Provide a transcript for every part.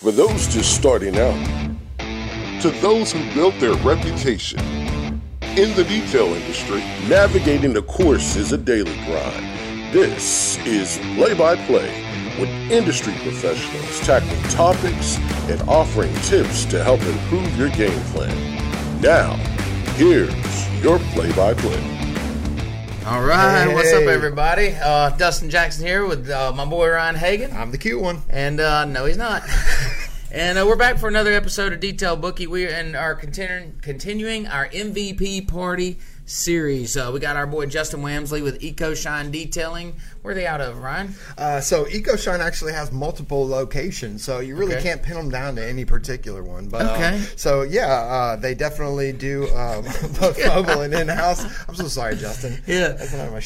For those just starting out, to those who built their reputation. In the detail industry, navigating the course is a daily grind. This is Play by Play with industry professionals tackling topics and offering tips to help improve your game plan. Now, here's your play by play. All right, Hey. what's up, everybody? Uh, Dustin Jackson here with uh, my boy Ryan Hagan, I'm the cute one. and uh, no, he's not. and uh, we're back for another episode of Detail Bookie. We and are continuing continuing our MVP party series. Uh, we got our boy Justin Wamsley with Eco Shine Detailing. Where are they out of, Ryan? Uh, so EcoShine actually has multiple locations, so you really Okay. can't pin them down to any particular one. But uh, Okay. so yeah, uh, they definitely do uh, both mobile and in-house. I'm so sorry, Justin. Yeah,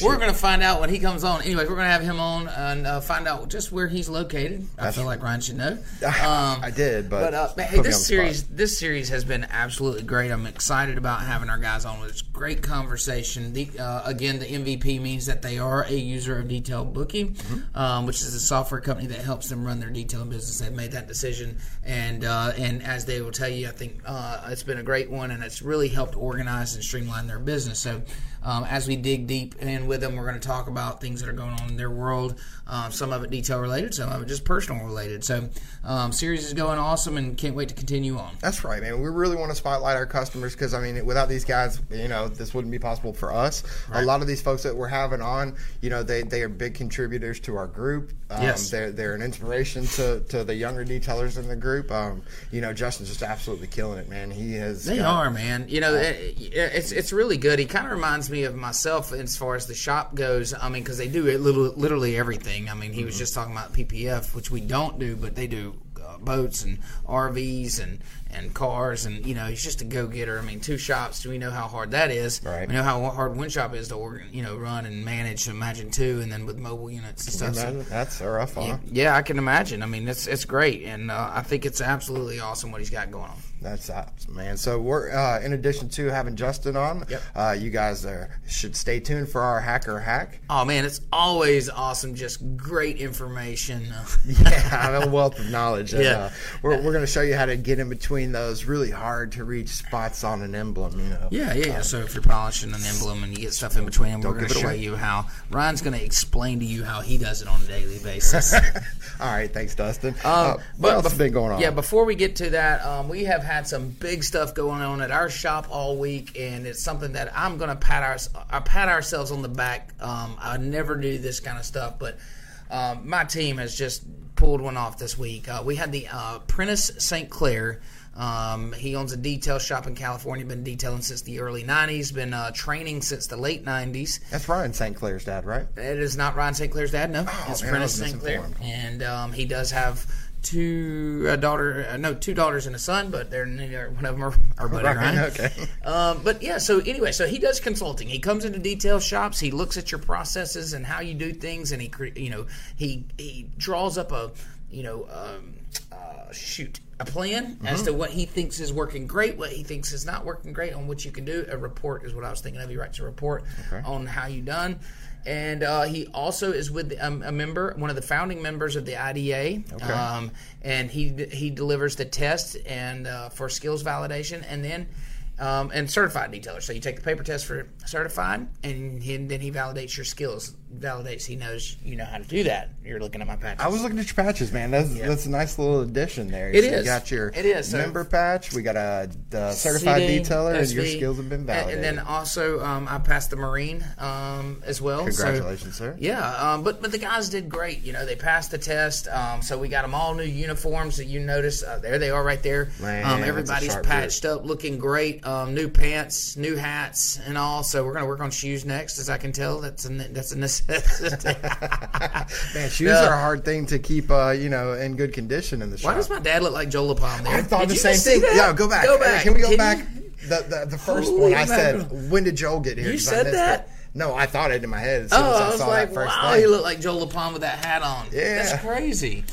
we're going to find out when he comes on. Anyways, we're going to have him on and uh, find out just where he's located. I feel like Ryan should know. Um, I did, but But uh, hey, this series spot. this series has been absolutely great. I'm excited about having our guys on. It's great conversation. The, uh, again, the MVP means that they are a user of Detail Bookie, Mm-hmm. um, which is a software company that helps them run their detailing business. They've made that decision, and uh, and as they will tell you, I think uh, it's been a great one, and it's really helped organize and streamline their business. So. Um, as we dig deep in with them, we're going to talk about things that are going on in their world. Um, some of it detail related, some of it just personal related. So, um, series is going awesome, and can't wait to continue on. That's right, man. We really want to spotlight our customers because I mean, without these guys, you know, this wouldn't be possible for us. A lot of these folks that we're having on, you know, they, they are big contributors to our group. Um, Yes. they're they're an inspiration to, to the younger detailers in the group. Um, you know, Justin's just absolutely killing it, man. He has. They got- are, man. You know, it, it's it's really good. He kind of reminds me of myself as far as the shop goes. I mean, because they do it little, literally everything. I mean, he was just talking about PPF, which we don't do, but they do uh, boats and RVs and and cars, and you know, he's just a go getter. I mean, two shops. Do we know how hard that is? Right. We know how hard one shop is to organ, you know run and manage. Imagine two, and then with mobile units and stuff. So- That's rough, huh? yeah, I can imagine. I mean, it's it's great, and uh, I think it's absolutely awesome what he's got going on. That's awesome, man. So we're uh, in addition to having Justin on, Yep. uh, you guys uh, should stay tuned for our hacker hack. Oh man, it's always awesome. Just great information. Yeah, a wealth of knowledge. And, Yeah. uh, we're, we're going to show you how to get in between those really hard to reach spots on an emblem. You know. yeah, yeah, yeah. So if you're polishing an emblem and you get stuff in between them, we're going to show shit. you how Ryan's going to explain to you how he does it on a daily basis. All right, thanks, Dustin. Um, uh, what else bef- has been going on? Yeah, before we get to that, um, we have had some big stuff going on at our shop all week, and it's something that I'm going to pat our uh, pat ourselves on the back. Um, I never do this kind of stuff, but um, my team has just pulled one off this week. Uh, we had the uh, Prentice St. Clair. Um, he owns a detail shop in California. Been detailing since the early '90s. Been uh, training since the late '90s. That's Ryan St. Clair's dad, right? It is not Ryan St. Clair's dad. No, it's man, Prentice St. Clair, and um, he does have two a daughter. Uh, no, two daughters and a son, but they're neither one of them are, are buddy Right, Ryan. okay. Um, but yeah, so anyway, so he does consulting. He comes into detail shops. He looks at your processes and how you do things, and he you know he he draws up a you know um, uh, shoot a plan as Mm-hmm. to what he thinks is working great, what he thinks is not working great, on what you can do. A report is what I was thinking of. He writes a report on how you done. And uh, he also is with um, a member, one of the founding members of the IDA, um, and he he delivers the test and uh, for skills validation, and then um, and certified detailer. So you take the paper test for certified, and he, then he validates your skills. Validates he knows you know how to do that. You're looking at my patches. I was looking at your patches, man. That's that's a nice little addition there. It so You got your It is, so- member patch. We got a the certified CD, detailer, and your skills have been validated. And then also, um, I passed the Marine um, as well. so- Congratulations, sir. Yeah, um, but but the guys did great. You know, they passed the test. Um, so we got them all new uniforms that you notice. Uh, there they are, right there. Man, um, everybody's patched up, looking great. Um, new pants, new hats, and all. So we're gonna work on shoes next, as I can tell. That's a that's a necessity. Man, shoes Yeah. are a hard thing to keep, uh, you know, in good condition in the shop. Why does my dad look like Joe LaPalm there? I thought Did the same thing. that? Yeah, go back. Go back. Can we go Can back? The, the the first Holy one I said, when did Joel get here? You said that? it. No, I thought it in my head as soon Oh, as I I, was saw like, that first wow, thing. he looked like Joe LaPalm with that hat on. Yeah. That's crazy.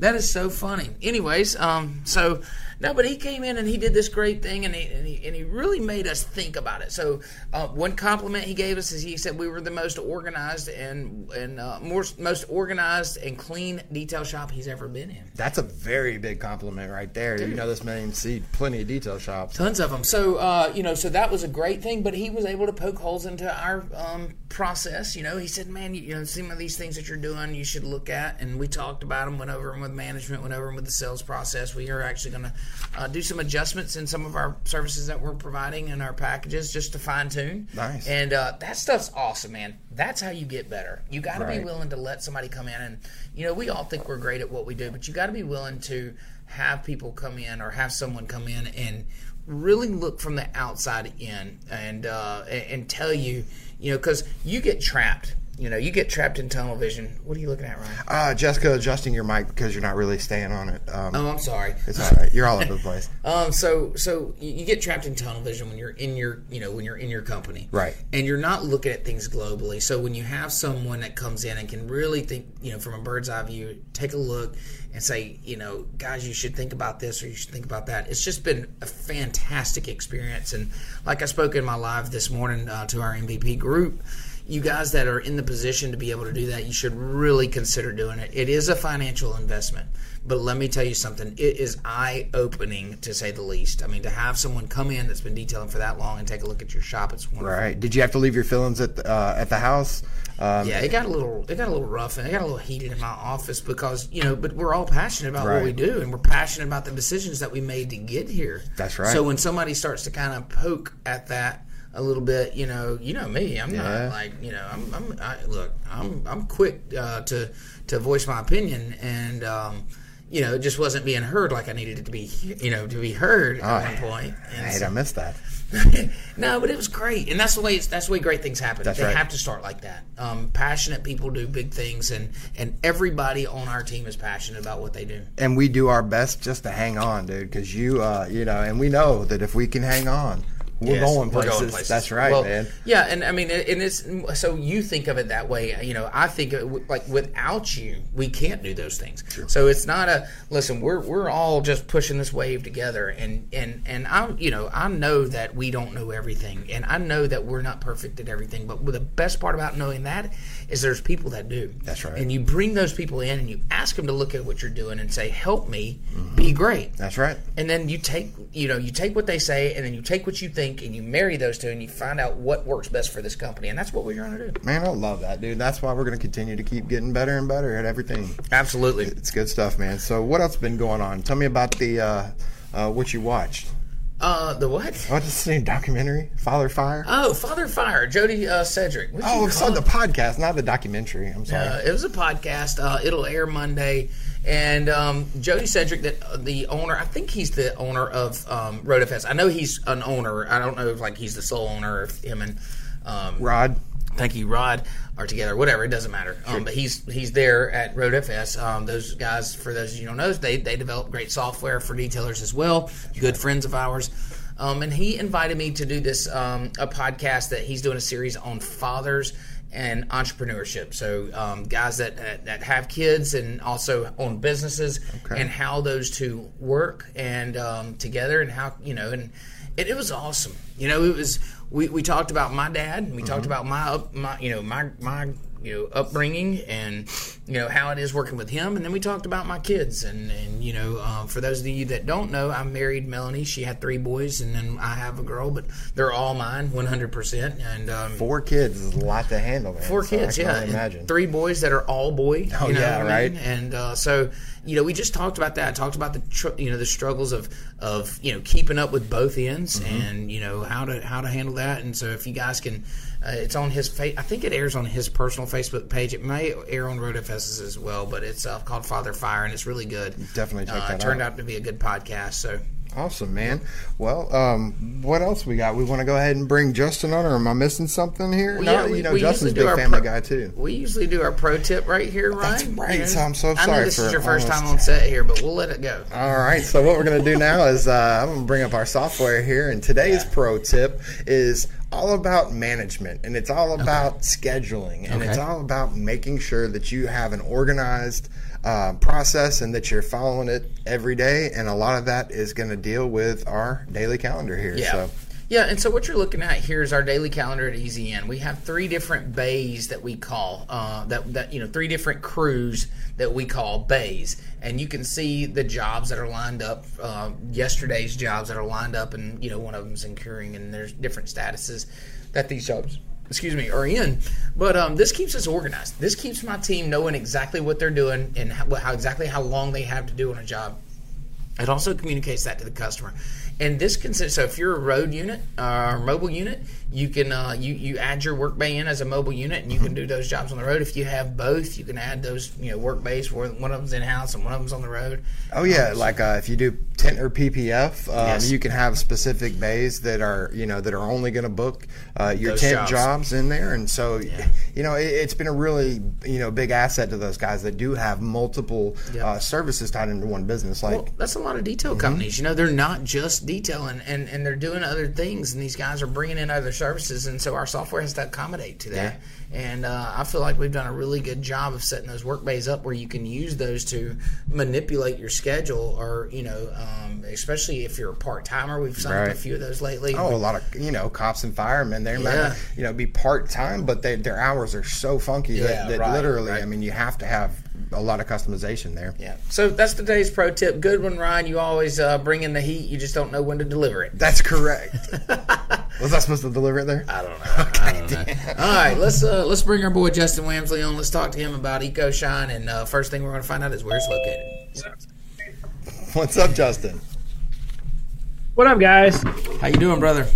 That is so funny. Anyways, um, so no, but he came in and he did this great thing, and he and he, and he really made us think about it. So uh, one compliment he gave us is he said we were the most organized and and uh, more, most organized and clean detail shop he's ever been in. That's a very big compliment right there. You know, this man see plenty of detail shops. Tons of them. So uh, you know, so that was a great thing. But he was able to poke holes into our um, process. You know, he said, "Man, you, you know, some of these things that you're doing, you should look at." And we talked about them, went over them with management, went over them with the sales process. We are actually going to uh, do some adjustments in some of our services that we're providing in our packages just to fine tune. Nice. And uh, that stuff's awesome, man. That's how you get better. You got to Right. be willing to let somebody come in and, you know, we all think we're great at what we do, but you got to be willing to have people come in or have someone come in and really look from the outside in and uh, and and tell you, you know, because you get trapped. You know, you get trapped in tunnel vision. What are you looking at, Ryan? Uh, Jessica, adjusting your mic because you're not really staying on it. Um, Oh, I'm sorry. It's all right. You're all over the place. Um, so so you, get trapped in tunnel vision when you're in your you know when you're in your company, Right. And you're not looking at things globally. So when you have someone that comes in and can really think, you know, from a bird's eye view, take a look and say, you know, guys, you should think about this or you should think about that. It's just been a fantastic experience. And like I spoke in my live this morning uh, to our MVP group. You guys that are in the position to be able to do that, you should really consider doing it. It is a financial investment, but let me tell you something. It is eye opening to say the least. I mean, to have someone come in that's been detailing for that long and take a look at your shop, it's wonderful. Right. Did you have to leave your feelings at the, uh, at the house? Um, Yeah, it got a little, it got a little rough, and it got a little heated in my office because you know, but we're all passionate about what we do, and we're passionate about the decisions that we made to get here. That's right. So when somebody starts to kind of poke at that a little bit, you know, you know me, I'm Yeah. not like, you know, I'm, I'm I, look, I'm, I'm quick uh, to to voice my opinion, and um, you know, it just wasn't being heard like I needed it to be, you know, to be heard at one point. I And hate so- I missed that. no, but it was great, and that's the way it's, that's the way great things happen. That's they right. have to start like that. Um, passionate people do big things, and and everybody on our team is passionate about what they do. And we do our best just to hang on, dude, because you, uh, you know, and we know that if we can hang on, we're, Yes, going, we're places. That's right, Well, man. Yeah, and I mean, and it's so you think of it that way. You know, I think it, like without you, we can't do those things. So it's not a listen. We're we're all just pushing this wave together, and and and I you know I know that we don't know everything, and I know that we're not perfect at everything. But the best part about knowing that is there's people that do. That's right. And you bring those people in, and you ask them to look at what you're doing and say, "Help me mm-hmm. be great." That's right. and then you take you know you take what they say and then you take what you think and you marry those two and you find out what works best for this company and that's what we're trying to do Man, I love that, dude. That's why we're going to continue to keep getting better and better at everything. absolutely It's good stuff, man. So, what else been going on? Tell me about the uh, uh, what you watched. uh the what What's this new documentary? Father Fire. oh father fire jody uh, cedric What'd oh, it's on the podcast, not the documentary. I'm sorry. Uh, it was a podcast. Uh, it'll air Monday, and um, Jody Cedric, that uh, the owner, I think he's the owner of um, RotoFest. I know he's an owner. I don't know if like he's the sole owner of him and um, Rod. thank you, Rod, are together. Whatever, it doesn't matter. Um, but he's he's there at Road FS. Um, those guys, for those of you who don't know, they they develop great software for detailers as well. Good friends of ours. Um, and he invited me to do this um, a podcast that he's doing a series on fathers and entrepreneurship. So um, guys that, that that have kids and also own businesses Okay. and how those two work and um, together and how you know and it, it was awesome. You know, it was we, we talked about my dad and we talked about my my you know my my you know upbringing and you know how it is working with him and then we talked about my kids and and you know um, for those of you that don't know I married Melanie she had three boys and then I have a girl but they're all mine 100% and um, Four kids is a lot to handle, man. Four So kids, yeah. imagine. Three boys that are all boy. Oh, you know yeah, what I mean? right. And uh, so, you know, we just talked about that. I Talked about the tr- you know the struggles of of you know keeping up with both ends Mm-hmm. and you know how to how to handle that. And so, if you guys can, uh, it's on his face. I think it airs on his personal Facebook page. It may air on Road FS's as well, but it's uh, called Father Fire, and it's really good. Definitely check uh, that it turned out. out to be a good podcast. So. Awesome, man. Well, um, what else we got? We want to go ahead and bring Justin on, or am I missing something here? Well, no, yeah, we- you know, Justin's a big family pro- guy too. We usually do our pro tip right here, Ryan. That's right, You know, so I'm so I know sorry this for is your first time on set here, but we'll let it go. All right, so what we're going to do now is uh, I'm going to bring up our software here, and today's pro tip is all about management, and it's all about scheduling, and it's all about making sure that you have an organized uh, process and that you're following it every day. And a lot of that is going to deal with our daily calendar here. Yeah. So. Yeah, and so what you're looking at here is our daily calendar at Easy. We have three different bays that we call uh, that that you know three different crews that we call bays, and you can see the jobs that are lined up. Uh, yesterday's jobs that are lined up, and you know one of them's incurring, and there's different statuses that these jobs excuse me, are in. But um, this keeps us organized. This keeps my team knowing exactly what they're doing and how, how, exactly how long they have to do on a job. It also communicates that to the customer. And this consists so if you're a road unit uh, or mobile unit, you can uh, you you add your work bay in as a mobile unit, and you can do those jobs on the road. If you have both, you can add those you know work bays where one of them's in house and one of them's on the road. Oh yeah, um, like uh, if you do tint or PPF, um, Yes. you can have specific bays that are you know that are only going to book uh, your Those tint jobs. jobs. in there, and so you know it, it's been a really you know big asset to those guys that do have multiple Yeah. uh, services tied into one business. Like Well, that's a lot of detail Mm-hmm. companies. You know, they're not just detailing, and, and they're doing other things, and these guys are bringing in other services, and so our software has to accommodate to that. And uh, I feel like we've done a really good job of setting those work bays up where you can use those to manipulate your schedule, or you know, um, especially if you're a part timer. We've signed Right. a few of those lately. Oh, a lot of you know cops and firemen. They might you know be part time, but they, their hours are so funky Yeah, that, that right, literally, right. I mean, you have to have a lot of customization there. Yeah. So that's today's pro tip. Good one, Ryan. You always uh, bring in the heat. You just don't know when to deliver it. That's correct. Was I supposed to deliver it there? I don't know. I don't know. All right, let's uh, let's bring our boy Justin Wamsley on. Let's talk to him about EcoShine. And uh, first thing we're going to find out is where it's located. What's up, Justin? What up, guys? How you doing, brother?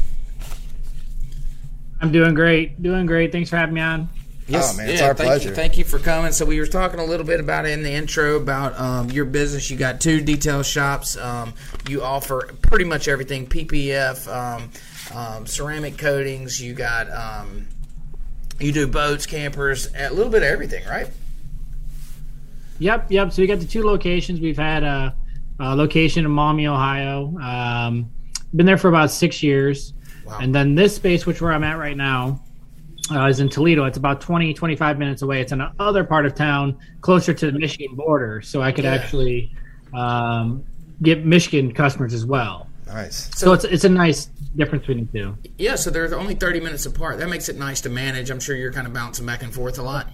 I'm doing great. Doing great. Thanks for having me on. Oh, man, it's our thank pleasure. You, thank you for coming. So we were talking a little bit about it in the intro about um, your business. You got two detail shops. Um, you offer pretty much everything: PPF, um, um, ceramic coatings. You got um, you do boats, campers, a little bit of everything, right? Yep, yep. So we got the two locations. We've had a, a location in Maumee, Ohio. Um, been there for about six years. Wow. And then this space, which where I'm at right now, uh, is in Toledo. It's about 20, 25 minutes away. It's in the other part of town, closer to the Michigan border. So I could Yeah. actually um, get Michigan customers as well. Nice. So it's it's a nice difference between the two. Yeah, so they're only 30 minutes apart. That makes it nice to manage. I'm sure you're kind of bouncing back and forth a lot.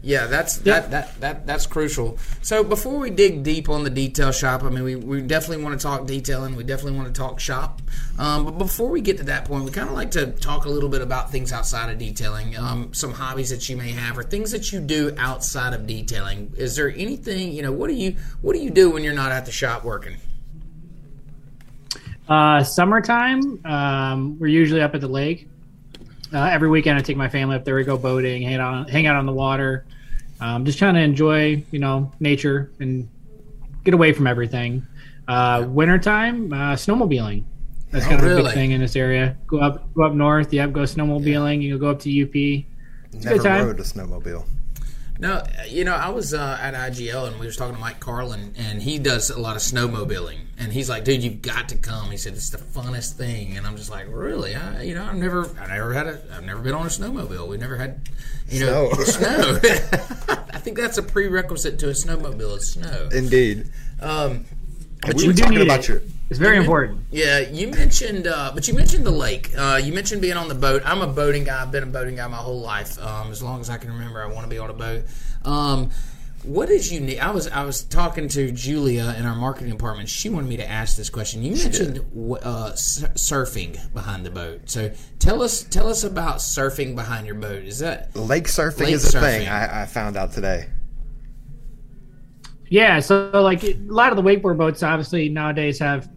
Yeah, that's that, that that that's crucial. So before we dig deep on the detail shop, I mean, we, we definitely want to talk detailing. We definitely want to talk shop. Um, but before we get to that point, we kind of like to talk a little bit about things outside of detailing, um, some hobbies that you may have, or things that you do outside of detailing. Is there anything you know? What do you what do you do when you're not at the shop working? Uh, summertime, um, we're usually up at the lake. Uh, every weekend, I take my family up there. We go boating, hang out, hang out on the water. Um, just trying to enjoy, you know, nature and get away from everything. Uh, wintertime, uh, snowmobiling. That's kind of a big thing in this area. Go up, go up north. You Yep, go snowmobiling. You can go up to UP. Never time. rode a snowmobile. No, you know, I was uh, at IGL and we was talking to Mike Carlin, and he does a lot of snowmobiling. And he's like, "Dude, you've got to come." He said, "It's the funnest thing." And I'm just like, "Really? I, you know, I've never, I never had a, I've never been on a snowmobile. We never had, you know, Snow. snow. I think that's a prerequisite to a snowmobile is snow. Indeed. Um, but we you were talking about it. your. It's very important. yeah, you mentioned, uh, but you mentioned the lake. Uh, you mentioned being on the boat. I'm a boating guy. I've been a boating guy my whole life. Um, as long as I can remember, I want to be on a boat. Um, what is unique? I was I was talking to Julia in our marketing department. She wanted me to ask this question. You mentioned uh, surfing behind the boat. So tell us tell us about surfing behind your boat. Is that Lake surfing Lake is a surfing. thing. I, I found out today. Yeah, so like a lot of the wakeboard boats obviously nowadays have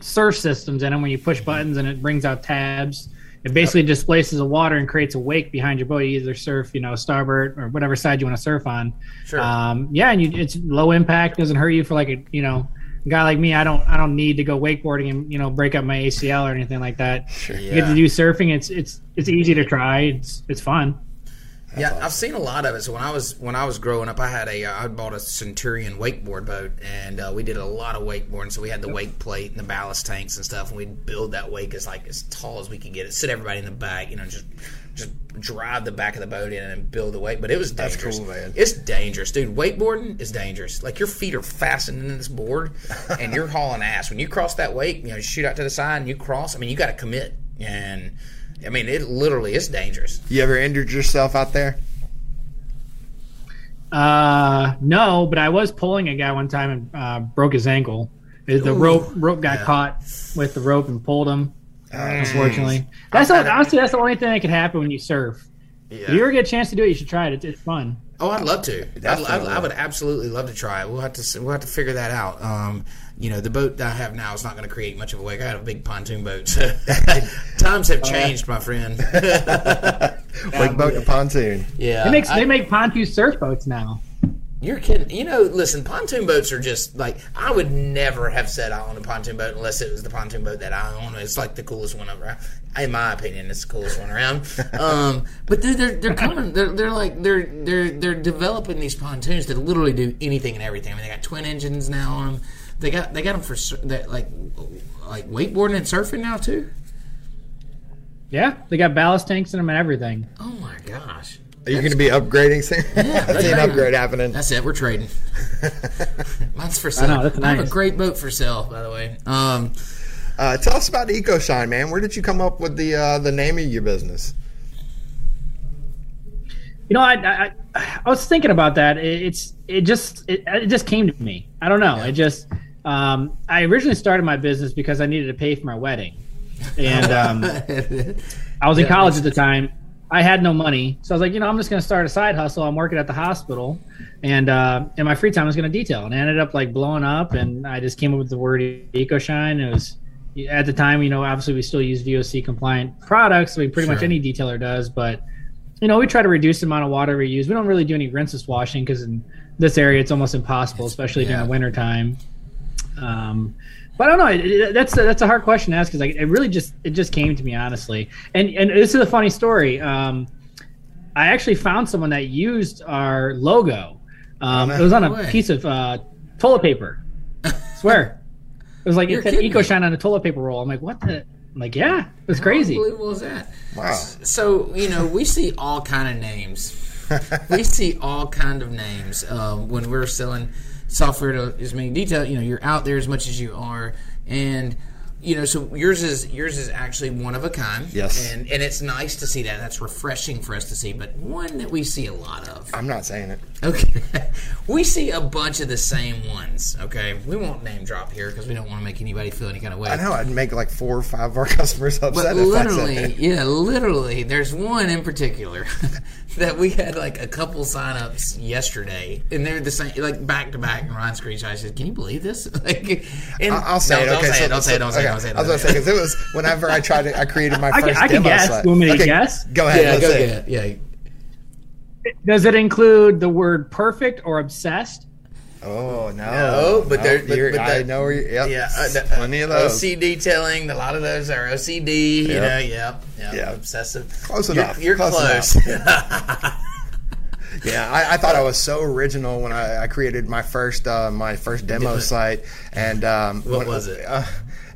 surf systems in them when you push buttons and it brings out tabs. It basically displaces the water and creates a wake behind your boat. You either surf, you know, starboard or whatever side you want to surf on. Sure. Um, yeah, and you, it's low impact, doesn't hurt you for like a you know a guy like me. I don't I don't need to go wakeboarding and you know break up my ACL or anything like that. Sure. You get to do surfing. It's it's it's easy to try. It's it's fun. Yeah, awesome. I've seen a lot of it. So when I was when I was growing up, I had a I bought a Centurion wakeboard boat, and uh, we did a lot of wakeboarding. So we had the wake plate and the ballast tanks and stuff, and we'd build that wake as like as tall as we could get it. Sit everybody in the back, you know, just just drive the back of the boat in and build the wake. But it was dangerous. That's cool, man. It's dangerous, dude. Wakeboarding is dangerous. Like your feet are fastened into this board, and you're hauling ass. When you cross that wake, you know, you shoot out to the side and you cross. I mean, you got to commit and I mean, it literally is dangerous. You ever injured yourself out there? Uh, no, but I was pulling a guy one time and uh, broke his ankle. The Ooh, rope rope got yeah. caught with the rope and pulled him. Unfortunately, that's the, honestly that's the only thing that could happen when you surf. Yeah. If you ever get a chance to do it, you should try it. It's, it's fun. Oh, I'd love to. I'd, I'd, I would absolutely love to try it. We'll have to we'll have to figure that out. Um, you know, the boat that I have now is not going to create much of a wake. I had a big pontoon boat. So times have changed, my friend. wake boat to pontoon. Yeah, they make they make pontoon surf boats now. You're kidding. You know, listen, pontoon boats are just like I would never have said I own a pontoon boat unless it was the pontoon boat that I own. It's like the coolest one around. In my opinion, it's the coolest one around. Um, but they're, they're they're coming. They're they're like they're they're they're developing these pontoons that literally do anything and everything. I mean, they got twin engines now on them. They got they got them for that like like wakeboarding and surfing now too. Yeah, they got ballast tanks in them and everything. Oh my gosh! Are you going to be upgrading soon? Yeah, I see an upgrade happening. That's it. We're trading. Mine's for sale. I, know, that's nice. I have a great boat for sale, by the way. Um, uh, tell us about EcoShine, man. Where did you come up with the uh, the name of your business? You know, I, I, I was thinking about that. It, it's it just it, it, just came to me. I don't know. Yeah. It just um, I originally started my business because I needed to pay for my wedding, and um, I was in college at the time. I had no money, so I was like, you know, I'm just going to start a side hustle. I'm working at the hospital, and uh, in my free time, I was going to detail, and I ended up like blowing up. And I just came up with the word EcoShine. It was at the time, you know, obviously we still use VOC compliant products. I mean, pretty sure. much any detailer does, but you know, we try to reduce the amount of water we use. We don't really do any rinseless washing because in this area it's almost impossible, especially yeah. during the winter time. Um, but I don't know. It, it, that's a, that's a hard question to ask because like, it really just it just came to me honestly. And and this is a funny story. Um, I actually found someone that used our logo. Um, it was on a way. piece of uh, toilet paper. I swear, it was like it said EcoShine on a toilet paper roll. I'm like, what the? I'm like, yeah, it was crazy. How unbelievable is that? Wow. So you know, we see all kind of names. we see all kind of names um, when we're selling software to as many detail. You know, you're out there as much as you are, and you know, so yours is yours is actually one of a kind. Yes, and and it's nice to see that. That's refreshing for us to see, but one that we see a lot of. I'm not saying it. Okay, we see a bunch of the same ones. Okay, we won't name drop here because we don't want to make anybody feel any kind of way. I know I'd make like four or five of our customers upset. But literally, yeah, literally, there's one in particular that we had like a couple signups yesterday, and they're the same, like back to back. And Ron screenshot said, "Can you believe this?" like, and I'll say no, it. Okay, don't, say it, don't say it. Don't say it. Don't say it. I was gonna say because it was whenever I tried to, I created my first I, I can demo guess. site. Want me to okay, guess? Go ahead. Yeah, go ahead. Yeah. Does it include the word perfect or obsessed? Oh no, no, but no, but, but I know where. You, yep, yeah, uh, plenty of those. OC detailing. A lot of those are OCD. Yep. You know, yeah, yeah, yep. obsessive. Close enough. You're, you're close. close. yeah, I, I, thought I was so original when I, I created my first uh, my first demo site, and um, what when, was it? Uh,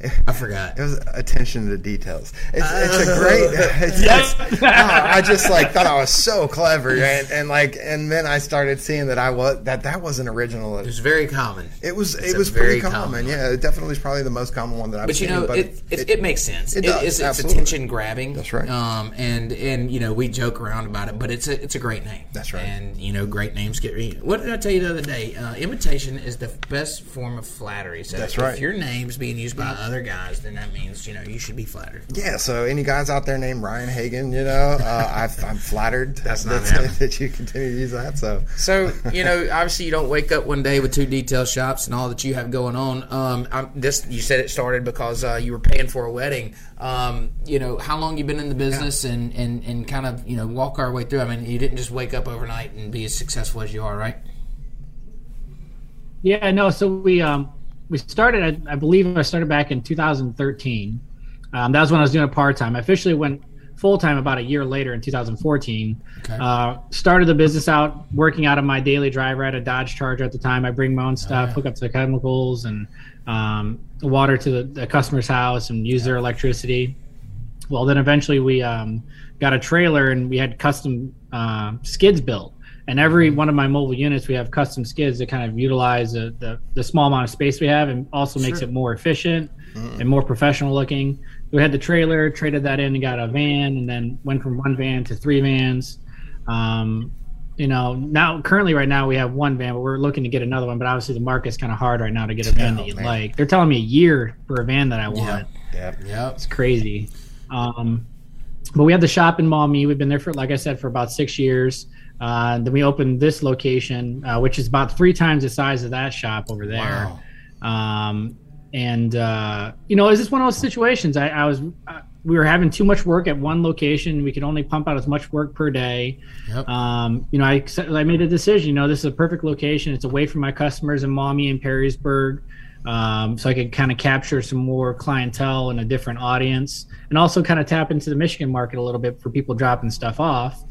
I forgot. It was attention to details. It's, it's a great. It's, it's, I just like thought I was so clever, and, and like, and then I started seeing that I was that that wasn't original. It was very common. It was. It's it was pretty common. common yeah, it definitely is probably the most common one that I've but seen. You know, but it, it, it, makes sense. It, does, it's, it's attention grabbing. That's right. Um, and and you know we joke around about it, but it's a it's a great name. That's right. And you know, great names get. What did I tell you the other day? Uh, imitation is the best form of flattery. So That's if right. your name's being used by other guys, then that means you know you should be flattered. Yeah. So any guys out there named Ryan Hagan, you know, uh, i am flattered That's not that, that you continue to use that. So so you know, obviously you don't wake up one day with two detail shops and all that you have going on. Um, I'm, this you said it started because uh, you were paying for a wedding. Um, you know, how long you been in the business yeah. and, and and kind of you know walk our way through. I mean, you didn't just wake up overnight and be as successful as you are, right? Yeah, no. So we um, we started. I, I, believe I started back in 2013. Um, that was when I was doing it part time. I officially went full time about a year later in 2014. Okay. Uh, started the business out working out of my daily driver. I had a Dodge Charger at the time. I bring my own stuff, yeah. hook up to the chemicals and um, water to the, the customer's house and use their electricity. Well, then eventually we um, got a trailer and we had custom uh, skids built. And every one of my mobile units, we have custom skids that kind of utilize the, the, the small amount of space we have and also makes Sure. it more efficient and more professional looking. We had the trailer, traded that in and got a van, and then went from one van to three vans. Um, you know, now currently right now we have one van, but we're looking to get another one. But obviously the market's kind of hard right now to get a van Oh, that you man. like. They're telling me a year for a van that I want. Yeah. Yep. It's crazy. Um, but we have the shop in Maumee. We've been there for, like I said, for about six years. Uh, then we opened this location, uh, which is about three times the size of that shop over there. Wow. Um, and uh, you know, it's just one of those situations. I, I was, uh, we were having too much work at one location. We could only pump out as much work per day. Yep. Um, you know, I, I made a decision. You know, this is a perfect location. It's away from my customers in Maumee and Perrysburg, um, so I could kind of capture some more clientele and a different audience, and also kind of tap into the Michigan market a little bit for people dropping stuff off.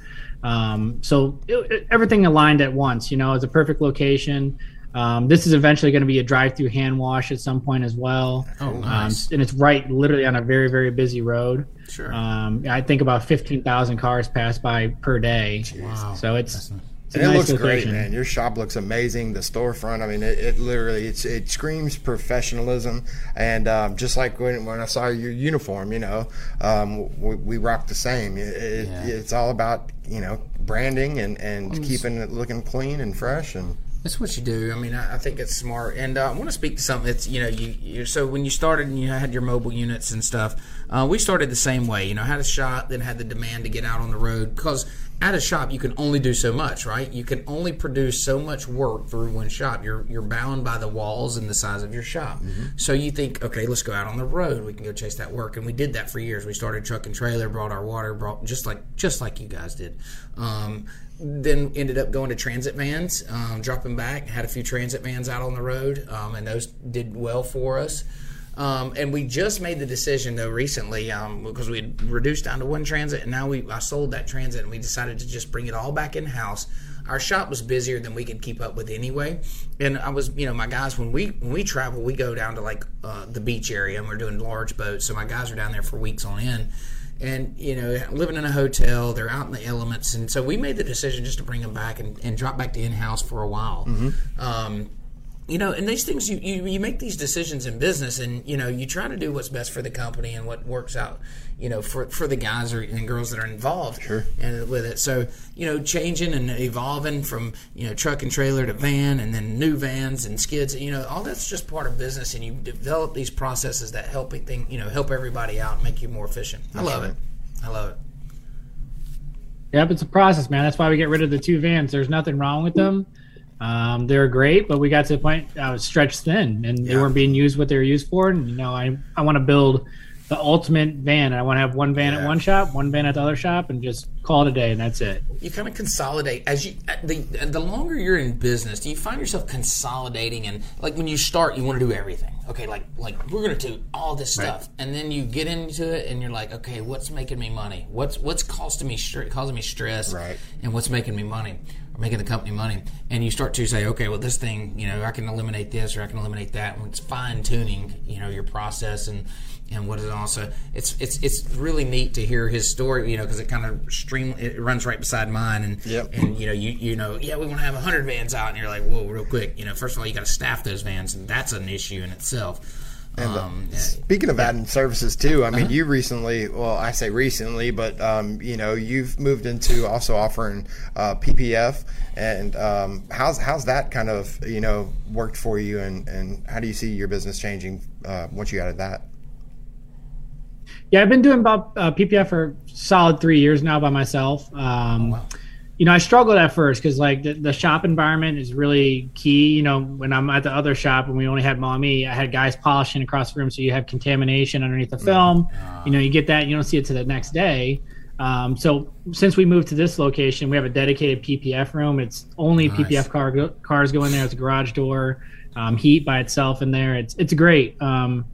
Um, so it, it- everything aligned at once. You know, it's a perfect location. Um, this is eventually going to be a drive-through hand wash at some point as well. Oh, nice. Um, and it's right, literally on a very, very busy road. Sure. Um, I think about fifteen thousand cars pass by per day. wow. So it's, That's nice. it's a And it nice looks great, man. Your shop looks amazing. The storefront, I mean, it, it literally it's it screams professionalism. And um, just like when, when I saw your uniform, you know, um, we, we rock the same. It, it, Yeah. It's all about you know branding and and keeping it looking clean and fresh. And That's what you do. I mean, I, I think it's smart. And uh, I want to speak to something that's, you know, you, you so when you started and you had your mobile units and stuff, uh, we started the same way. You know, had a shop, then had the demand to get out on the road because at a shop you can only do so much, right? You can only produce so much work through one shop. You're you're bound by the walls and the size of your shop. So you think, okay, let's go out on the road. We can go chase that work, and we did that for years. We started truck and trailer, brought our water, brought just like just like you guys did. Um, then ended up going to transit vans, um, dropping back. Had a few transit vans out on the road, um, and those did well for us. Um, and we just made the decision though recently um, because we had reduced down to one transit, and now we I sold that transit, and we decided to just bring it all back in house. Our shop was busier than we could keep up with anyway, and I was, you know, my guys when we when we travel, we go down to like uh, the beach area, and we're doing large boats, so my guys are down there for weeks on end and you know living in a hotel they're out in the elements. And so we made the decision just to bring them back and, and drop back to in-house for a while. Um, you know and these things you, you you make these decisions in business and you know you try to do what's best for the company and what works out you know for for the guys or, and girls that are involved Sure. and with it so you know changing and evolving from you know truck and trailer to van and then new vans and skids you know all that's just part of business and you develop these processes that help thing you know help everybody out and make you more efficient i love right. it i love it Yep, it's a process, man. That's why we get rid of the two vans. There's nothing wrong with them. Um, they're great, but we got to the point I was stretched thin, and they weren't being used what they were used for. And you know, I I want to build the ultimate van. I want to have one van Yeah. at one shop, one van at the other shop, and just call it a day, and that's it. you kind of consolidate as you uh, the the longer you're in business do you find yourself consolidating and like when you start you want to do everything okay like like we're gonna do all this stuff and then you get into it and you're like okay what's making me money what's what's costing me str- causing me stress Right. and what's making me money making the company money. And you start to say okay well this thing you know i can eliminate this or i can eliminate that. And it's fine tuning you know your process and and what is. Also it's it's it's really neat to hear his story you know because it kind of stream it runs right beside mine. And Yep. and you know you you know yeah we want to have 100 vans out. And you're like whoa real quick. You know first of all you got to staff those vans. And that's an issue in itself um, yeah. Speaking of adding services too, I Uh-huh. mean, you recently, well, I say recently, but um, you know, you've moved into also offering uh, PPF, and um, how's how's that kind of you know worked for you, and and how do you see your business changing uh, once you added that? Yeah, I've been doing about uh, PPF for solid three years now by myself. Um, wow. You know, I struggled at first because like the, the shop environment is really key. You know, when I'm at the other shop and we only had Maumee, I had guys polishing across the room, so you have contamination underneath the film. You know, you get that, you don't see it to the next day. Um, so since we moved to this location, we have a dedicated PPF room. It's only Nice. PPF car go, cars go in there. It's a garage door, um, heat by itself in there. It's it's great. Um,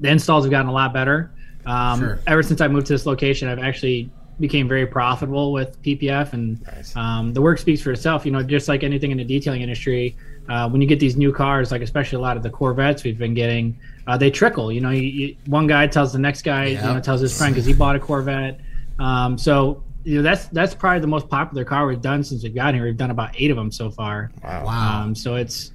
the installs have gotten a lot better. Um, sure. Ever since I moved to this location, I've actually became very profitable with PPF, and nice. um, the work speaks for itself. You know, just like anything in the detailing industry, uh, when you get these new cars, like especially a lot of the Corvettes we've been getting, uh, they trickle. You know, you, you, one guy tells the next guy, yep. you know, tells his friend because he bought a Corvette. Um, so you know that's that's probably the most popular car we've done since we've gotten here. We've done about eight of them so far. Wow! Um, so it's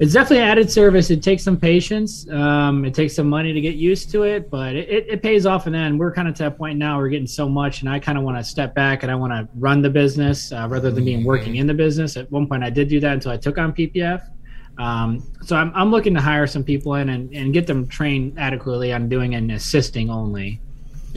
it's definitely added service. It takes some patience. Um, it takes some money to get used to it, but it, it, it pays off. And then we're kind of to a point now we're getting so much, and I kind of want to step back and I want to run the business uh, rather than being working in the business. At one point, I did do that until I took on PPF. Um, so I'm, I'm looking to hire some people in and, and get them trained adequately on doing and assisting only.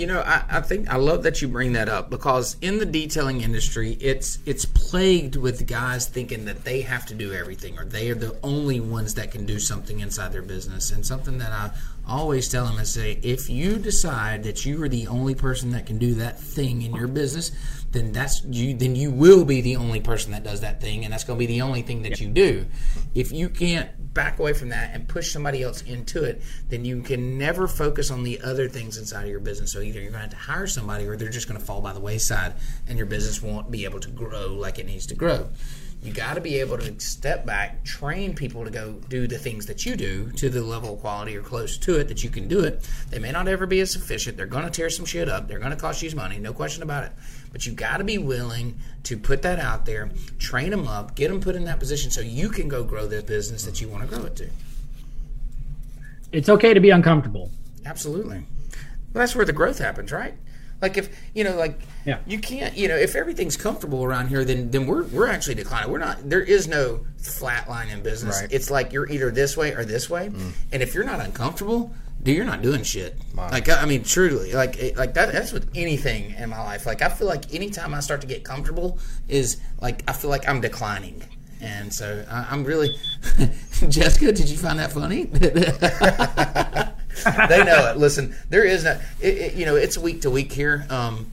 You know, I, I, think I love that you bring that up because in the detailing industry, it's it's plagued with guys thinking that they have to do everything or they are the only ones that can do something inside their business. And something that I always tell them is say, if you decide that you are the only person that can do that thing in your business, then that's you then you will be the only person that does that thing and that's going to be the only thing that you do. If you can't back away from that and push somebody else into it then you can never focus on the other things inside of your business. So either you're going to have to hire somebody or they're just going to fall by the wayside and your business won't be able to grow like it needs to grow you got to be able to step back, train people to go do the things that you do to the level of quality or close to it that you can do it. They may not ever be as efficient. They're going to tear some shit up. They're going to cost you money, no question about it. But you got to be willing to put that out there, train them up, get them put in that position so you can go grow the business that you want to grow it to. It's okay to be uncomfortable. Absolutely. Well, that's where the growth happens, right? Like if you know, like yeah. you can't, you know, if everything's comfortable around here, then then we're we're actually declining. We're not. There is no flat line in business. Right. It's like you're either this way or this way, mm. and if you're not uncomfortable, dude, you're not doing shit. Like I mean, truly, like like that. That's with anything in my life. Like I feel like anytime I start to get comfortable, is like I feel like I'm declining. And so I, am really, Jessica. Did you find that funny? they know it. Listen, there is no, it, it, you know, it's week to week here. Um,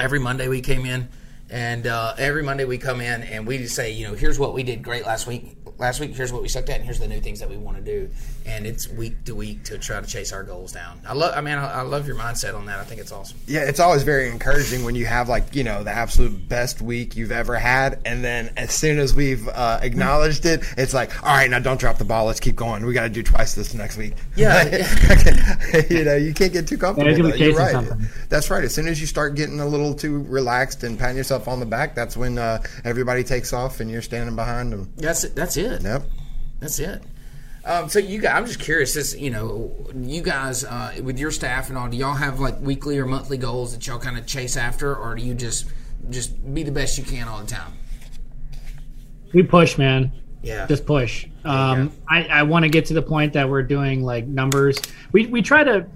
every Monday we came in, and uh, every Monday we come in and we just say, you know, here's what we did great last week last week, here's what we sucked at, and here's the new things that we want to do. And it's week to week to try to chase our goals down. I love, I mean, I, I, love your mindset on that. I think it's awesome. Yeah, it's always very encouraging when you have like you know the absolute best week you've ever had, and then as soon as we've uh, acknowledged it, it's like, all right, now don't drop the ball. Let's keep going. We got to do twice this next week. Yeah, you know, you can't get too comfortable. Yeah, You're right. Something. That's right. As soon as you start getting a little too relaxed and patting yourself on the back, that's when uh, everybody takes off and you're standing behind them. That's it. that's it. Yep. That's it. Um, so you guys, I'm just curious. This, you know, you guys uh, with your staff and all, do y'all have like weekly or monthly goals that y'all kind of chase after, or do you just just be the best you can all the time? We push, man. Yeah, just push. Um, I, I want to get to the point that we're doing like numbers. We we try to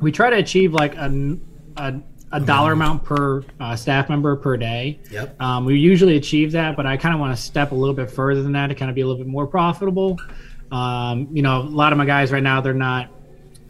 we try to achieve like a a, a dollar amount per uh, staff member per day. Yep. Um, we usually achieve that, but I kind of want to step a little bit further than that to kind of be a little bit more profitable. Um, you know, a lot of my guys right now, they're not,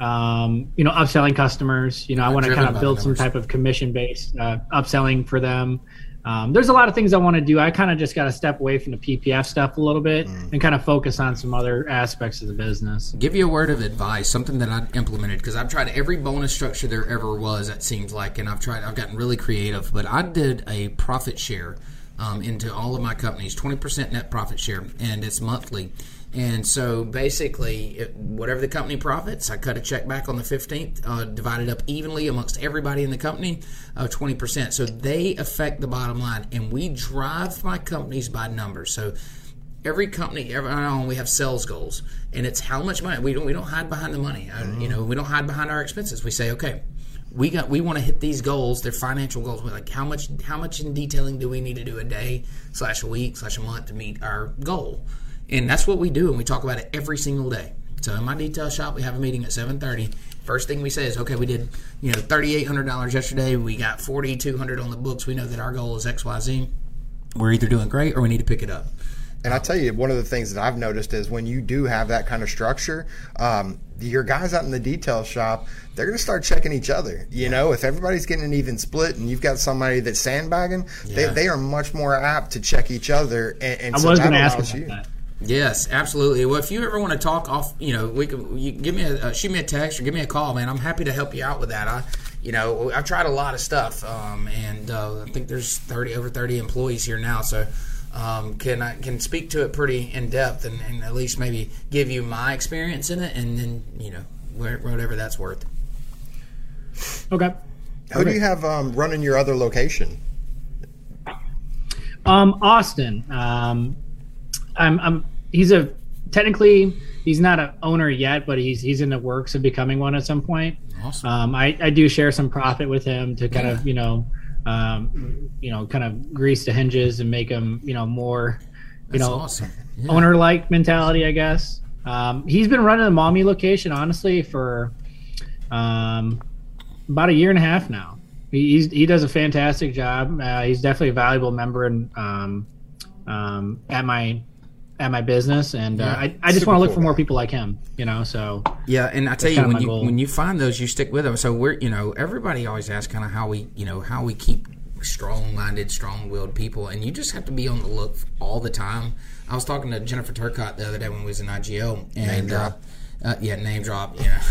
um, you know, upselling customers. You know, I want to kind of build some type of commission based uh, upselling for them. Um, there's a lot of things I want to do. I kind of just got to step away from the PPF stuff a little bit mm. and kind of focus on some other aspects of the business. Give you a word of advice, something that I implemented because I've tried every bonus structure there ever was. It seems like, and I've tried. I've gotten really creative, but I did a profit share um, into all of my companies, 20% net profit share, and it's monthly. And so basically, it, whatever the company profits, I cut a check back on the 15th, uh, divided up evenly amongst everybody in the company, uh, 20%. So they affect the bottom line. And we drive my companies by numbers. So every company, every on we have sales goals, and it's how much money. We don't we don't hide behind the money. Mm-hmm. you know, we don't hide behind our expenses. We say, okay, we got we want to hit these goals. They're financial goals. We're like, how much how much in detailing do we need to do a day slash a week slash a month to meet our goal? And that's what we do, and we talk about it every single day. So in my detail shop, we have a meeting at 7:30. First thing we say is, okay, we did, you know, $3,800 yesterday. We got 4,200 on the books. We know that our goal is X, Y, Z. We're either doing great or we need to pick it up. And I tell you, one of the things that I've noticed is when you do have that kind of structure, um, your guys out in the detail shop, they're going to start checking each other. You yeah. know, if everybody's getting an even split and you've got somebody that's sandbagging, yeah. they, they are much more apt to check each other. And, and I so was going to ask about you. that. Yes, absolutely. Well, if you ever want to talk off, you know, we can you give me a uh, shoot me a text or give me a call, man. I'm happy to help you out with that. I, you know, I've tried a lot of stuff, um, and uh, I think there's 30 over 30 employees here now, so um, can I can speak to it pretty in depth and, and, at least maybe give you my experience in it, and then you know whatever that's worth. Okay. Who do you have um, running your other location? Um, Austin. Um, I'm, I'm. He's a technically he's not an owner yet, but he's he's in the works of becoming one at some point. Awesome. Um, I, I do share some profit with him to kind yeah. of you know um, you know, kind of grease the hinges and make them, you know, more, you That's know, awesome. yeah. owner like mentality, I guess. Um, he's been running the Maumee location honestly for um, about a year and a half now. He, he does a fantastic job. Uh, he's definitely a valuable member and um, um, at my at my business, and uh, yeah, uh, I, I just want to look cool for more people like him. You know, so yeah. And I tell you, when you goal. when you find those, you stick with them. So we're you know everybody always asks kind of how we you know how we keep strong-minded, strong-willed people, and you just have to be on the look all the time. I was talking to Jennifer Turcotte the other day when we was in IGO, and uh, uh, yeah, name drop. Yeah,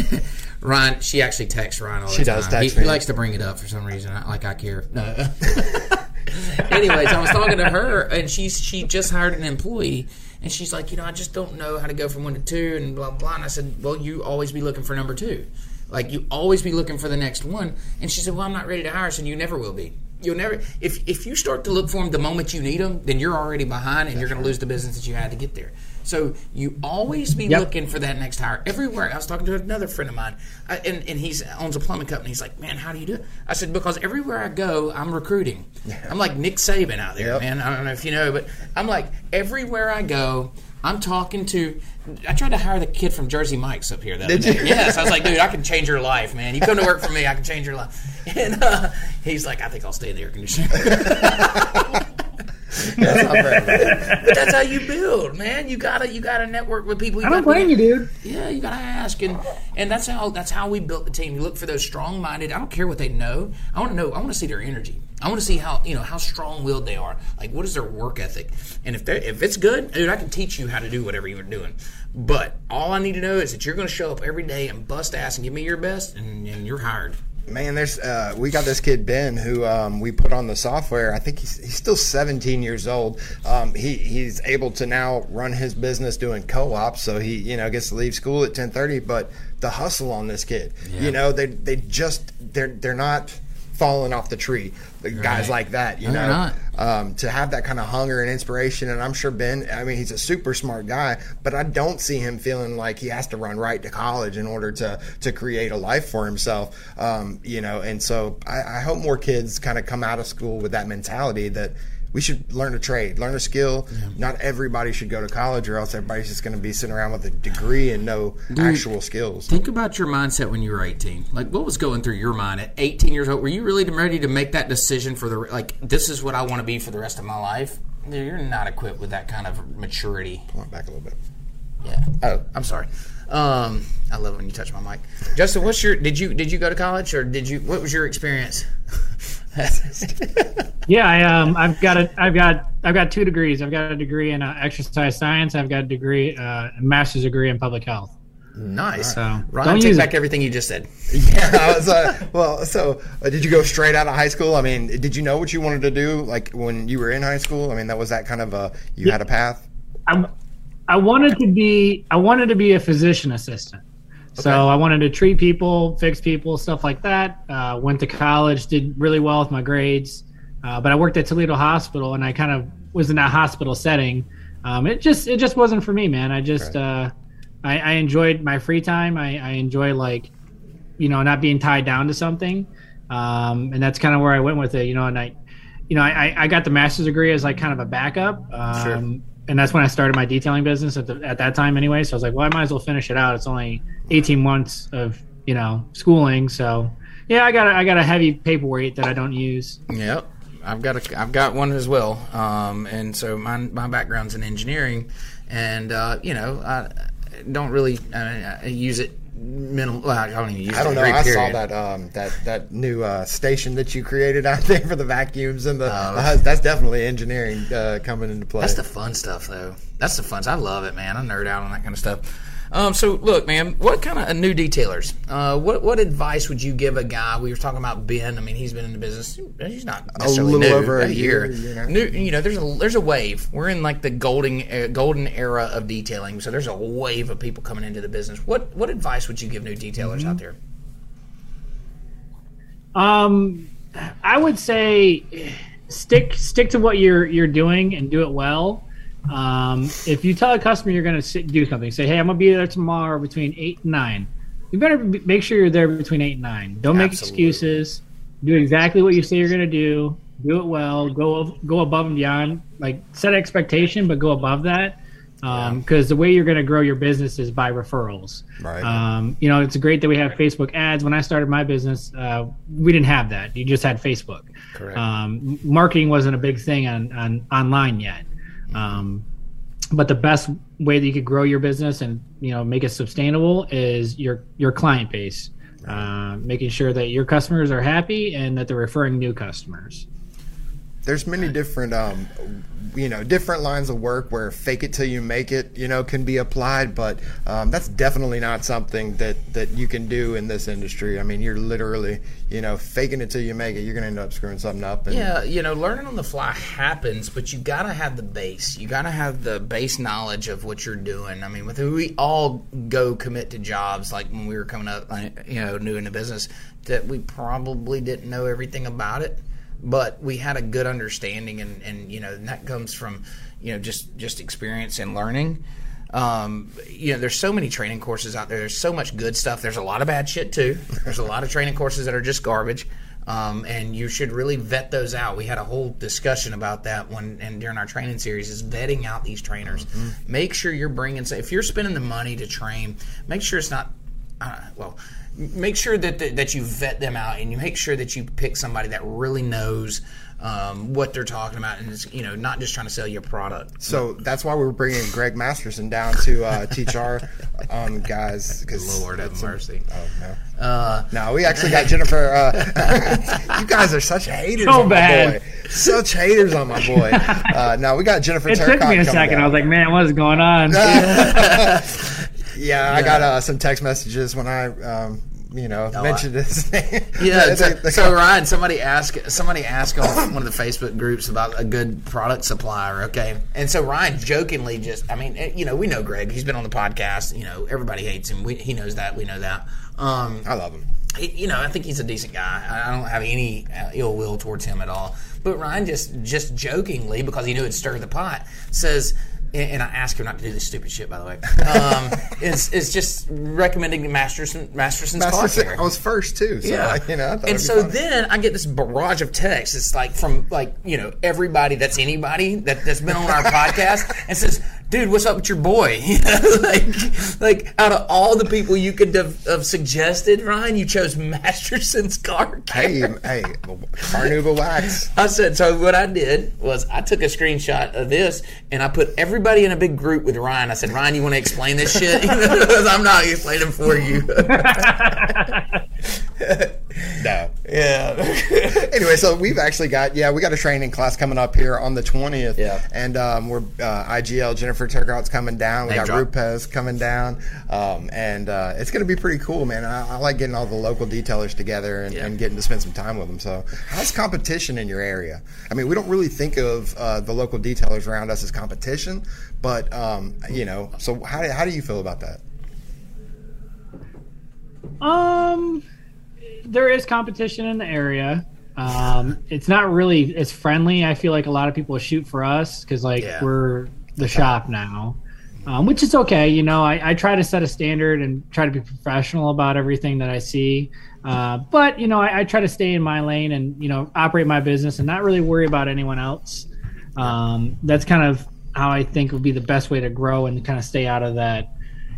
Ryan. She actually texts Ryan all the she time. does. Text he, he, likes to bring it up for some reason. Like I care. No. Anyways, I was talking to her, and she's she just hired an employee, and she's like, you know, I just don't know how to go from one to two, and blah blah. And I said, well, you always be looking for number two, like you always be looking for the next one. And she said, well, I'm not ready to hire, so you never will be. You'll never if if you start to look for them the moment you need them, then you're already behind, and you're going to lose the business that you had to get there. So you always be yep. looking for that next hire. Everywhere. I was talking to another friend of mine, I, and, and he owns a plumbing company. He's like, man, how do you do it? I said, because everywhere I go, I'm recruiting. I'm like Nick Saban out there, yep. man. I don't know if you know, but I'm like, everywhere I go, I'm talking to. I tried to hire the kid from Jersey Mike's up here. That Did day. you? Yes, I was like, dude, I can change your life, man. You come to work for me, I can change your life. And uh, he's like, I think I'll stay in the air conditioning. that's not bad, but that's how you build, man. You gotta you gotta network with people. You I don't blame you, dude. Yeah, you gotta ask, and and that's how that's how we built the team. You look for those strong minded. I don't care what they know. I want to know. I want to see their energy. I want to see how you know how strong willed they are. Like, what is their work ethic? And if they if it's good, dude, I can teach you how to do whatever you're doing. But all I need to know is that you're going to show up every day and bust ass and give me your best, and, and you're hired. Man, there's uh, we got this kid Ben who um, we put on the software. I think he's, he's still 17 years old. Um, he he's able to now run his business doing co-ops, so he you know gets to leave school at 10:30. But the hustle on this kid, yeah. you know, they they just they're they're not falling off the tree. Right. Guys like that, you know, um, to have that kind of hunger and inspiration. And I'm sure Ben, I mean, he's a super smart guy, but I don't see him feeling like he has to run right to college in order to to create a life for himself. Um, you know, and so I, I hope more kids kind of come out of school with that mentality that we should learn a trade, learn a skill. Yeah. Not everybody should go to college, or else everybody's just going to be sitting around with a degree and no Dude, actual skills. Think about your mindset when you were 18. Like, what was going through your mind at 18 years old? Were you really ready to make that decision for the like? This is what I want to be for the rest of my life. You're not equipped with that kind of maturity. Pull it back a little bit. Yeah. Oh, I'm sorry. Um, I love when you touch my mic. Justin, what's your? Did you did you go to college or did you? What was your experience? yeah, I um, I've got a, I've got, I've got two degrees. I've got a degree in uh, exercise science. I've got a degree, uh, a master's degree in public health. Nice. So Ryan, take back it. everything you just said. Yeah. Was, uh, well, so uh, did you go straight out of high school? I mean, did you know what you wanted to do, like when you were in high school? I mean, that was that kind of a you yeah. had a path. I, I wanted to be, I wanted to be a physician assistant. So I wanted to treat people, fix people, stuff like that. Uh, went to college, did really well with my grades, uh, but I worked at Toledo Hospital, and I kind of was in that hospital setting. Um, it just it just wasn't for me, man. I just right. uh, I, I, enjoyed my free time. I, I, enjoy like you know not being tied down to something, um, and that's kind of where I went with it. You know, and I you know I, I got the master's degree as like kind of a backup. Um, sure and that's when I started my detailing business at, the, at that time anyway. So I was like, well, I might as well finish it out. It's only 18 months of, you know, schooling. So yeah, I got a, I got a heavy paperweight that I don't use. Yep. I've got a, I've got one as well. Um, and so my, my background's in engineering and, uh, you know, I, don't really uh, use it minimal. I don't even use I don't know. I period. saw that um, that that new uh, station that you created out there for the vacuums and the. Oh. uh, that's definitely engineering uh, coming into play. That's the fun stuff, though. That's the fun. Stuff. I love it, man. I nerd out on that kind of stuff. Um, so, look, man, what kind of uh, new detailers? Uh, what what advice would you give a guy? We were talking about Ben. I mean, he's been in the business. He's not necessarily little new, over a a year, year. year and a half. New, you know, there's a there's a wave. We're in like the golden uh, golden era of detailing. So there's a wave of people coming into the business. What what advice would you give new detailers Mm-hmm. out there? Um, I would say stick stick to what you're you're doing and do it well. Um, if you tell a customer you're going to do something, say, "Hey, I'm going to be there tomorrow between eight and 9. You better be, make sure you're there between eight and nine. Don't make Absolutely. excuses. Do exactly what you say you're going to do. Do it well. Go go above and beyond. Like set expectation, but go above that. Because the way you're going to grow your business is by referrals. Right. Um, you know, it's great that we have Facebook ads. When I started my business, uh, we didn't have that. You just had Facebook. Correct. Um, marketing wasn't a big thing on, on online yet. Um, but the best way that you could grow your business and you know make it sustainable is your your client base, uh, making sure that your customers are happy and that they're referring new customers. There's many different, um, you know, different lines of work where fake it till you make it, you know, can be applied. But um, that's definitely not something that that you can do in this industry. I mean, you're literally, you know, faking it till you make it. You're gonna end up screwing something up. And Yeah, you know, learning on the fly happens, but you gotta have the base. You gotta have the base knowledge of what you're doing. I mean, with we all go commit to jobs like when we were coming up, you know, new in the business, that we probably didn't know everything about it, but we had a good understanding, and and you know, and that comes from you know just just experience and learning. Um, you know, there's so many training courses out there. There's so much good stuff. There's a lot of bad shit too. There's a lot of training courses that are just garbage. Um, and you should really vet those out. We had a whole discussion about that when and during our training series is vetting out these trainers. Make sure you're bringing. If you're spending the money to train, make sure it's not. Uh, well, make sure that that you vet them out and you make sure that you pick somebody that really knows um, what they're talking about and is you know not just trying to sell you a product. So that's why we're bringing Greg Masterson down to uh, teach our um, guys. Cause Lord have it's a- mercy. oh no. Uh, No, we actually got Jennifer. Uh, you guys are such haters So on bad. my boy. Such haters on my boy. Uh, no, we got Jennifer. It took me a second. down. I was like, man, what is going on? yeah, I got uh, some text messages when I, um, you know, mentioned his name. Yeah. So, so Ryan, somebody asked somebody asked on one of the Facebook groups about a good product supplier. Okay, and so Ryan jokingly just, I mean, eh, you know, we know Greg. He's been on the podcast. You know, everybody hates him. We, he knows that. We know that. Um, I love him. he- you know, I think he's a decent guy. I, I don't have any uh, ill will towards him at all. But Ryan just just jokingly, because he knew it'd stir the pot, says. And and I asked him not to do this stupid shit, by the way. Um, is is just recommending Masterson Masterson's car care. I was first too. So, Yeah, you know, I thought and so funny. then I get this barrage of texts. It's like from like you know everybody that's anybody that that's been on our podcast and says, "Dude, what's up with your boy?" You know, like like out of all the people you could have, have suggested, Ryan, you chose Masterson's car. Hey, care. hey, Carnauba wax. I said so. What I did was I took a screenshot of this and I put everybody in a big group with Ryan. I said, Ryan, you want to explain this shit? Because I'm not explaining for you. No. yeah. anyway, so we've actually got yeah, we got a training class coming up here on the twentieth. Yeah. And um, we're uh, IGL Jennifer Turcotte's coming down. We Name got drop. Rupes coming down, um, and uh, it's going to be pretty cool, man. I, I like getting all the local detailers together and, Yeah. and getting to spend some time with them. So, how's competition in your area? I mean, we don't really think of uh, the local detailers around us as competition, but um, you know, so how do, how do you feel about that? Um, there is competition in the area. Um, it's not really as friendly. I feel like a lot of people shoot for us because like Yeah. we're the shop now, um, which is okay. You know, I, I try to set a standard and try to be professional about everything that I see. Uh, but you know, I, I try to stay in my lane and you know operate my business and not really worry about anyone else. Um, that's kind of how I think would be the best way to grow and kind of stay out of that.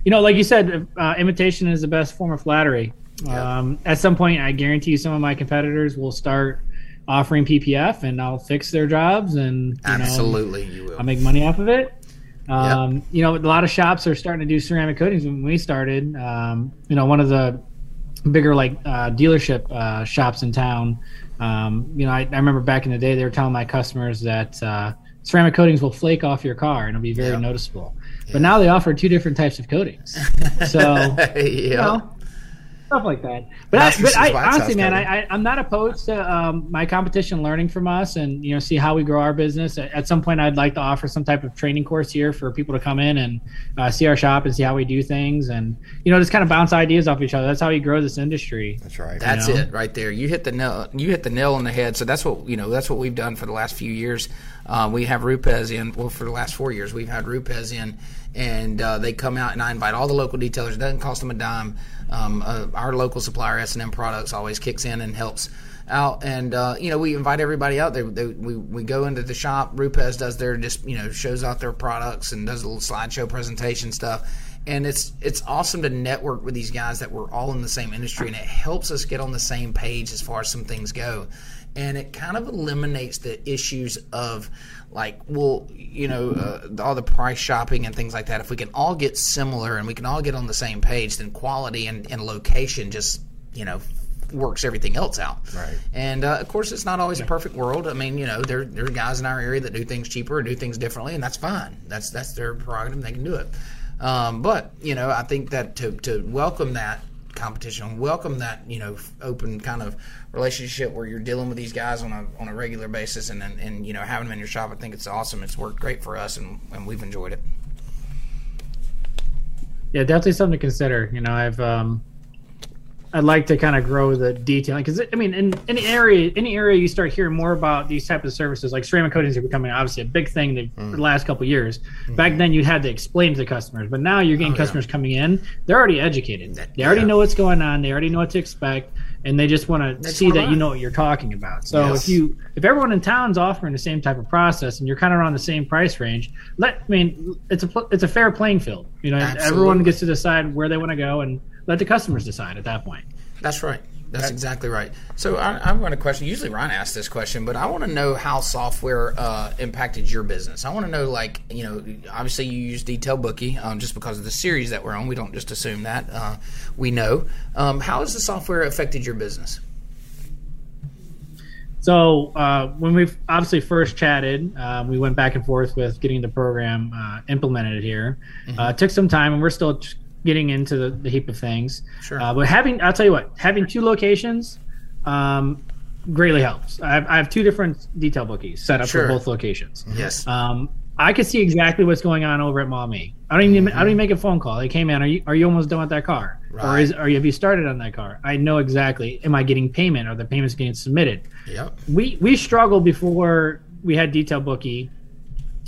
You know, like you said, uh, imitation is the best form of flattery. Um, at some point, I guarantee you, some of my competitors will start offering PPF, and I'll fix their jobs, and you know, Absolutely, you will. I'll make money off of it. Um, yep. You know, a lot of shops are starting to do ceramic coatings. When we started, um, you know, one of the bigger like uh, dealership uh, shops in town. Um, you know, I, I, remember back in the day they were telling my customers that uh, ceramic coatings will flake off your car and it'll be very yep. noticeable. Yeah. But now they offer two different types of coatings. So, yeah. you know, stuff like that. But I, but I, honestly, man, I, I am not opposed to um, my competition learning from us and you know see how we grow our business. At, at, some point, I'd like to offer some type of training course here for people to come in and uh, see our shop and see how we do things, and you know just kind of bounce ideas off each other. That's how you grow this industry. That's right. That's know? it right there. You hit the nail. You hit the nail on the head. So that's what you know. That's what we've done for the last few years. Uh, we have Rupes in. Well, for the last four years, we've had Rupes in, and uh, they come out, and I invite all the local detailers. It doesn't cost them a dime. Um, uh, our local supplier, S&M Products, always kicks in and helps out. And, uh, you know, we invite everybody out there. They, we, we go into the shop. Rupes does their, just, you know, shows out their products and does a little slideshow presentation stuff. And it's it's awesome to network with these guys that we're all in the same industry, and it helps us get on the same page as far as some things go and it kind of eliminates the issues of like well you know uh, all the price shopping and things like that. If we can all get similar and we can all get on the same page then quality and, and location just you know works everything else out. Right. And uh, of course it's not always a perfect world. I mean you know there, there are guys in our area that do things cheaper or do things differently and that's fine. That's that's their prerogative they can do it. Um, but you know i think that to, to welcome that competition welcome that you know open kind of relationship where you're dealing with these guys on a on a regular basis and and, and you know having them in your shop. I think it's awesome. It's worked great for us, and and we've enjoyed it. Yeah, definitely something to consider. You know, I've um, I'd like to kind of grow the detailing because I mean, in any area, any area you start hearing more about these types of services, like ceramic coatings are becoming obviously a big thing mm. the last couple years. Mm-hmm. Back then, you had to explain to the customers, but now you're getting oh, customers yeah. coming in; they're already educated. They already yeah. know what's going on. They already know what to expect, and they just want to see that you know what you're talking about. So yes. if you if everyone in town's offering the same type of process and you're kind of around the same price range, let I mean it's a it's a fair playing field. You know, Absolutely. everyone gets to decide where they want to go and let the customers decide at that point. That's right. That's exactly right. So I, I want a question. Usually Ryan asks this question, but I want to know how software uh, impacted your business. I want to know, like, you know, obviously you use Detail Bookie um, just because of the series that we're on. We don't just assume that. Uh, we know. Um, how has the software affected your business? So uh, when we obviously first chatted, uh, we went back and forth with getting the program uh, implemented here. Mm-hmm. Uh, it took some time, and we're still getting into the, the heap of things. Sure. Uh, but having, I'll tell you what, having two locations um, greatly helps. I have, I have, two different Detail Bookies set up sure. for both locations. Yes. Um, I can see exactly what's going on over at Maumee. I don't even mm-hmm. I don't even make a phone call. They came in. Are you are you almost done with that car? Right. Or is are you have you started on that car? I know exactly. Am I getting payment? Are the payments getting submitted? Yep. We we struggled before we had Detail Bookie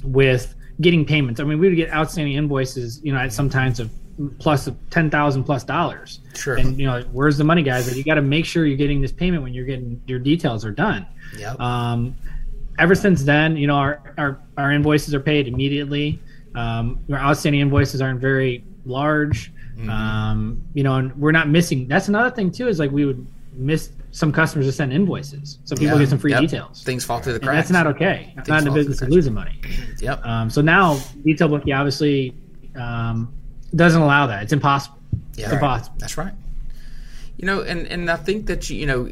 with getting payments. I mean, we would get outstanding invoices, you know, at sometimes of plus ten thousand plus dollars. Sure. And you know, where's the money, guys? Like, you got to make sure you're getting this payment when you're getting your details are done. Yeah. Um, ever since then, you know, our our, our invoices are paid immediately. Um, our outstanding invoices aren't very large. Mm-hmm. Um, you know, and we're not missing. That's another thing too. Is like we would miss some customers to send invoices, so people yeah. get some free yep. details. Things fall through the cracks. And that's not okay. Things not in the business of losing money. yep. Um, so now Detail Bookie obviously um, doesn't allow that. It's impossible. Yeah, it's impossible. That's right. You know, and, and I think that you, you know,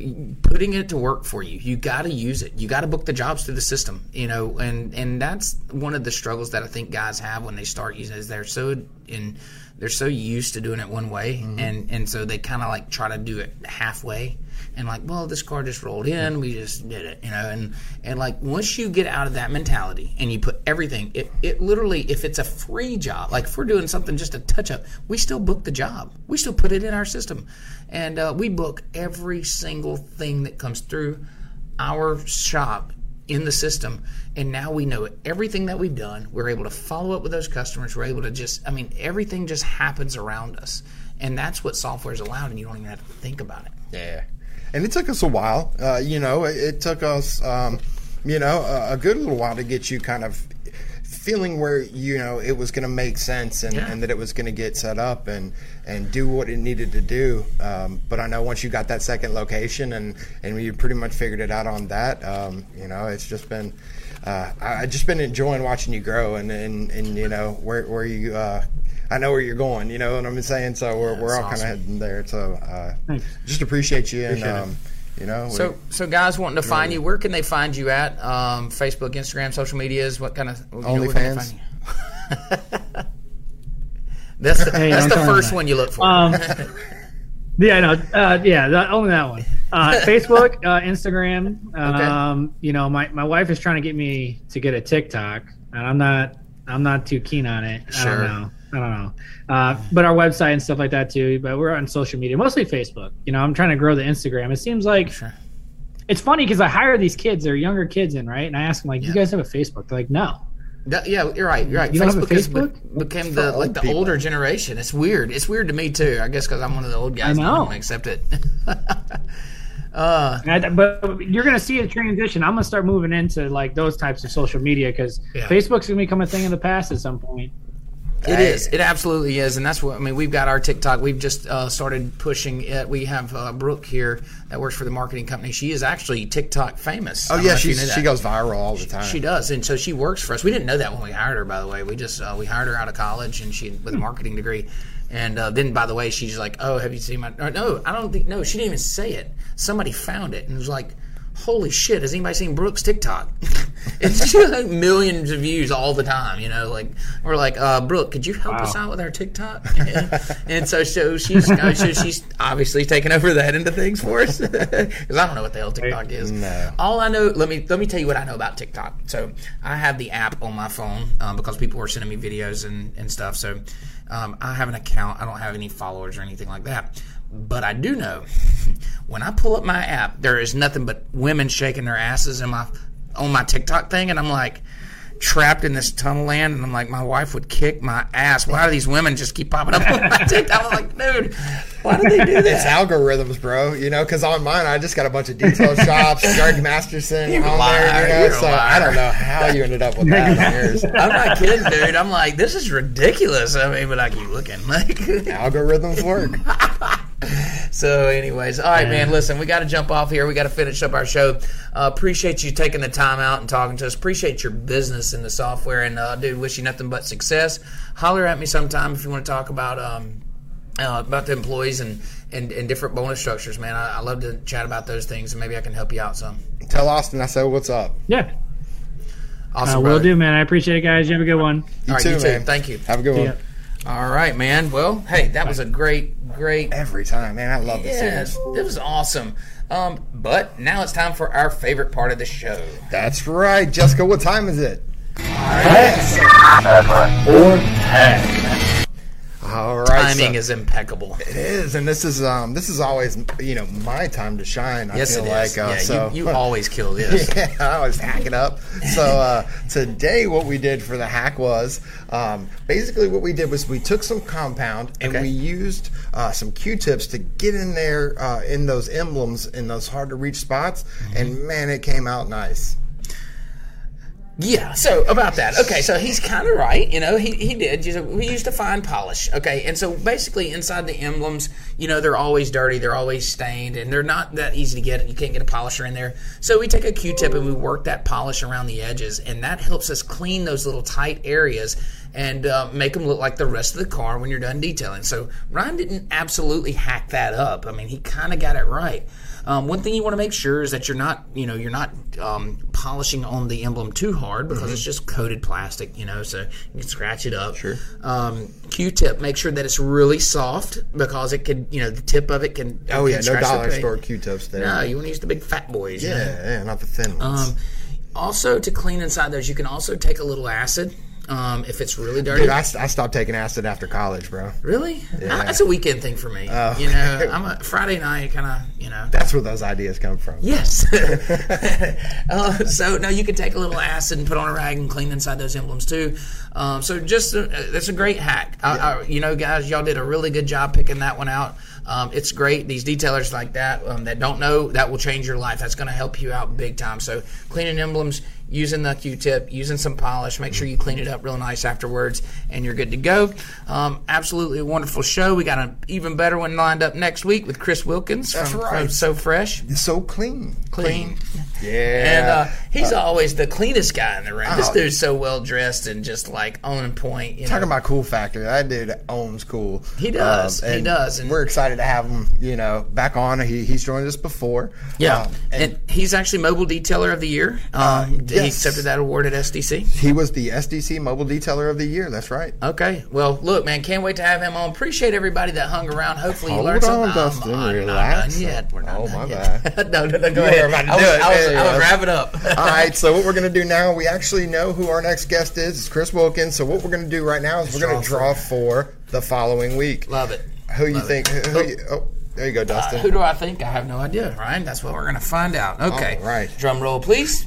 putting it to work for you, you got to use it. You got to book the jobs through the system. You know, and and that's one of the struggles that I think guys have when they start using it. Is they're so in they're so used to doing it one way, mm-hmm. and and so they kind of like try to do it halfway and like, well, this car just rolled in, we just did it, you know, and and like once you get out of that mentality and you put everything, it, it literally, if it's a free job, like if we're doing something just a touch up, we still book the job, we still put it in our system, and uh, we book every single thing that comes through our shop in the system. And now we know everything that we've done. We're able to follow up with those customers. We're able to just i mean everything just happens around us. And that's what software is allowed and you don't even have to think about it. Yeah and it took us a while. Uh, you know, it, it, took us, um, you know, a, a, good little while to get you kind of feeling where you know it was going to make sense and, Yeah. and that it was going to get set up and and do what it needed to do. Um, but I know once you got that second location and and you pretty much figured it out on that, um, you know, it's just been. Uh, I, I've just been enjoying watching you grow and and, and you know where where you. Uh, I know where you're going. You know what I'm saying. So we're, we're all that's kind of heading there. So uh, just appreciate you and Appreciate it. um, you know. we- So, so guys wanting to find you, where can they find you at? Um, Facebook, Instagram, social medias. What kind of you know, where can they OnlyFans? that's the, Hey, that's the first them one you look for. Um, yeah, no, uh, yeah, that, only that one. Uh, Facebook, uh, Instagram. Um, You know, my, my wife is trying to get me to get a TikTok, and I'm not I'm not too keen on it. I Sure. don't know. I don't know. Uh, but our website and stuff like that too. But we're on social media, mostly Facebook. You know, I'm trying to grow the Instagram. It seems like Sure. it's funny because I hire these kids, they're younger kids in, right? And I ask them like, Yeah. "You guys have a Facebook?" They're like, "No." That- yeah, you're right. You're right. You don't have a Facebook, has Facebook? be- became the like the people. older generation. It's weird. It's weird to me too. I guess because I'm one of the old guys. I and I know. don't accept it. uh, And I, but you're gonna see a transition. I'm gonna start moving into like those types of social media because Yeah. Facebook's gonna become a thing of the past at some point. It Hey. is. It absolutely is, and that's what I mean. We've got our TikTok. We've just uh, started pushing it. We have uh, Brooke here that works for the marketing company. She is actually TikTok famous. Oh yeah, she's, she goes viral all the time. She does, and so she works for us. We didn't know that when we hired her. By the way, we just uh, we hired her out of college, and she with a marketing degree. And uh, then, by the way, she's like, "Oh, have you seen my?" Or, no, I don't think. No, she didn't even say it. Somebody found it and was like, "Holy shit! Has anybody seen Brooks TikTok?" it's just like millions of views all the time. You know, like we're like, uh, "Brooke, could you help us out with our TikTok?" and, and so, so she's uh, so she's obviously taking over that into things for us because I don't know what the hell TikTok is. No. All I know, let me let me tell you what I know about TikTok. So I have the app on my phone um, because people were sending me videos and, and stuff. So um, I have an account. I don't have any followers or anything like that. But I do know when I pull up my app, there is nothing but women shaking their asses in my on my TikTok thing, and I'm like trapped in this tunnel land, and I'm like, my wife would kick my ass. Why do these women just keep popping up on my TikTok? I'm like, dude, why do they do this? It's algorithms, bro. You know, because on mine, I just got a bunch of detail shops, Greg Masterson You're on liar. there. You know, so I don't know how you ended up with that on yours. I'm not kidding, dude. I'm like, this is ridiculous. I mean, but I keep looking. Like, Algorithms work. so, anyways, all right, man. Listen, we got to jump off here. We got to finish up our show. Uh, appreciate you taking the time out and talking to us. Appreciate your business in the software, and uh, dude, wish you nothing but success. Holler at me sometime if you want to talk about um, uh, about the employees and, and, and different bonus structures, man. I, I love to chat about those things, and maybe I can help you out some. Tell Austin I said what's up. Yeah, Awesome, uh, will brother. do, man. I appreciate it, guys. You have a good one. You All right, too, you too. man. Thank you. Have a good See one. ya. All right, man. Well, hey, that was a great, great Every time, man. I love this Yes, series. it was awesome. Um, but now it's time for our favorite part of the show. That's right, Jessica. What time is it? All right, Timing so- is impeccable. It is, and this is um this is always you know my time to shine. I Yes, feel it like is. uh, yeah, so you, you always kill this. yeah, I always hack it up. So uh, today, what we did for the hack was um, basically what we did was we took some compound and Okay. we used uh, some Q-tips to get in there uh, in those emblems in those hard to reach spots, Mm-hmm. and man, it came out nice. Yeah, so about that. Okay, so he's kind of right. You know, he, he did. You know, we used to find polish. Okay, and so basically inside the emblems, you know, they're always dirty, they're always stained, and they're not that easy to get. You can't get a polisher in there. So we take a Q-tip and we work that polish around the edges, and that helps us clean those little tight areas and uh, make them look like the rest of the car when you're done detailing. So Ryan didn't absolutely hack that up. I mean, he kind of got it right. Um, one thing you want to make sure is that you're not, you know, you're not um, polishing on the emblem too hard because it's just coated plastic, you know, so you can scratch it up. Sure. Um, Q-tip, make sure that it's really soft because it could, you know, the tip of it can. Oh can yeah, no scratch the dollar store Q-tips there. No, you want to use the big fat boys. you know? yeah, yeah, not the thin ones. Um, also, to clean inside those, you can also take a little acid um, if it's really dirty. Dude, I, I stopped taking acid after college, bro. Really? Uh, That's a weekend thing for me. Oh. You know, I'm a Friday night kind of, you know. That's where those ideas come from. Yes. uh, so no, you can take a little acid and put on a rag and clean inside those emblems too. Um, so just uh, that's a great hack. I, I, you know, guys, y'all did a really good job picking that one out. Um, it's great. These detailers like that um, that don't know that will change your life. That's going to help you out big time. So cleaning emblems, using the Q-tip, using some polish. Make sure you clean it up real nice afterwards, and you're good to go. Um, absolutely a wonderful show. We got an even better one lined up next week with Chris Wilkins That's from, right. from So Fresh. so clean. Clean. Yeah. And uh, he's always the cleanest guy in the room. This Oh. dude's so well dressed and just like on point. You know? Talking about cool factor, that dude owns cool. He does. He and does. And- we're excited to have him. You know, back on. He, he's joined us before. Yeah, Um, and, he's actually Mobile Detailer of the Year. Um, He accepted that award at SDC. he was the SDC Mobile Detailer of the Year. That's right. Okay, well, look, man, can't wait to have him on. Appreciate everybody that hung around. Hopefully, you Hold learned on, something. Dustin, I'm, relax. not yet. We're not Oh, my yet. no, no, no, go You ahead. were about to I do was, it. I was, you I was wrapping up. All right, so what we're going to do now, we actually know who our next guest is. It's Chris Wilkins. So what we're going to do right now is we're going to Draw for the following week. Love it. Who you Love think? Who, who you, oh, there you go, Uh, Dustin. who do I think? I have no idea, Ryan. That's what we're going to find out. Okay. All right. Drum roll, please.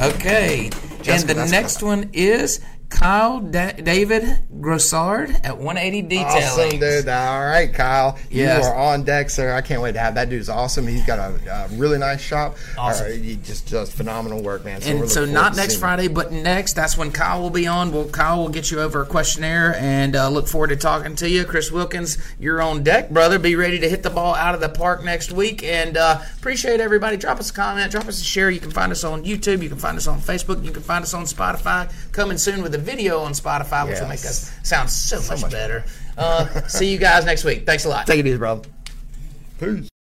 Okay. And the next one is Kyle da- David Grossard at 180 Detailing. Awesome, dude. All right, Kyle. Yes. You are on deck, sir. I can't wait to have that dude's awesome. He's got a, a really nice shop. Awesome. He just does phenomenal work, man. So And so, not next Friday, but next. That's when Kyle will be on. Well, Kyle will get you over a questionnaire and uh, look forward to talking to you. Chris Wilkins, you're on deck, brother. Be ready to hit the ball out of the park next week. And uh, appreciate everybody. Drop us a comment, drop us a share. You can find us on YouTube. You can find us on Facebook. You can find us on Spotify. Coming soon with a video on Spotify, which will make us sound so, much, better. Uh, see you guys next week. Thanks a lot. Take it easy, bro. Peace.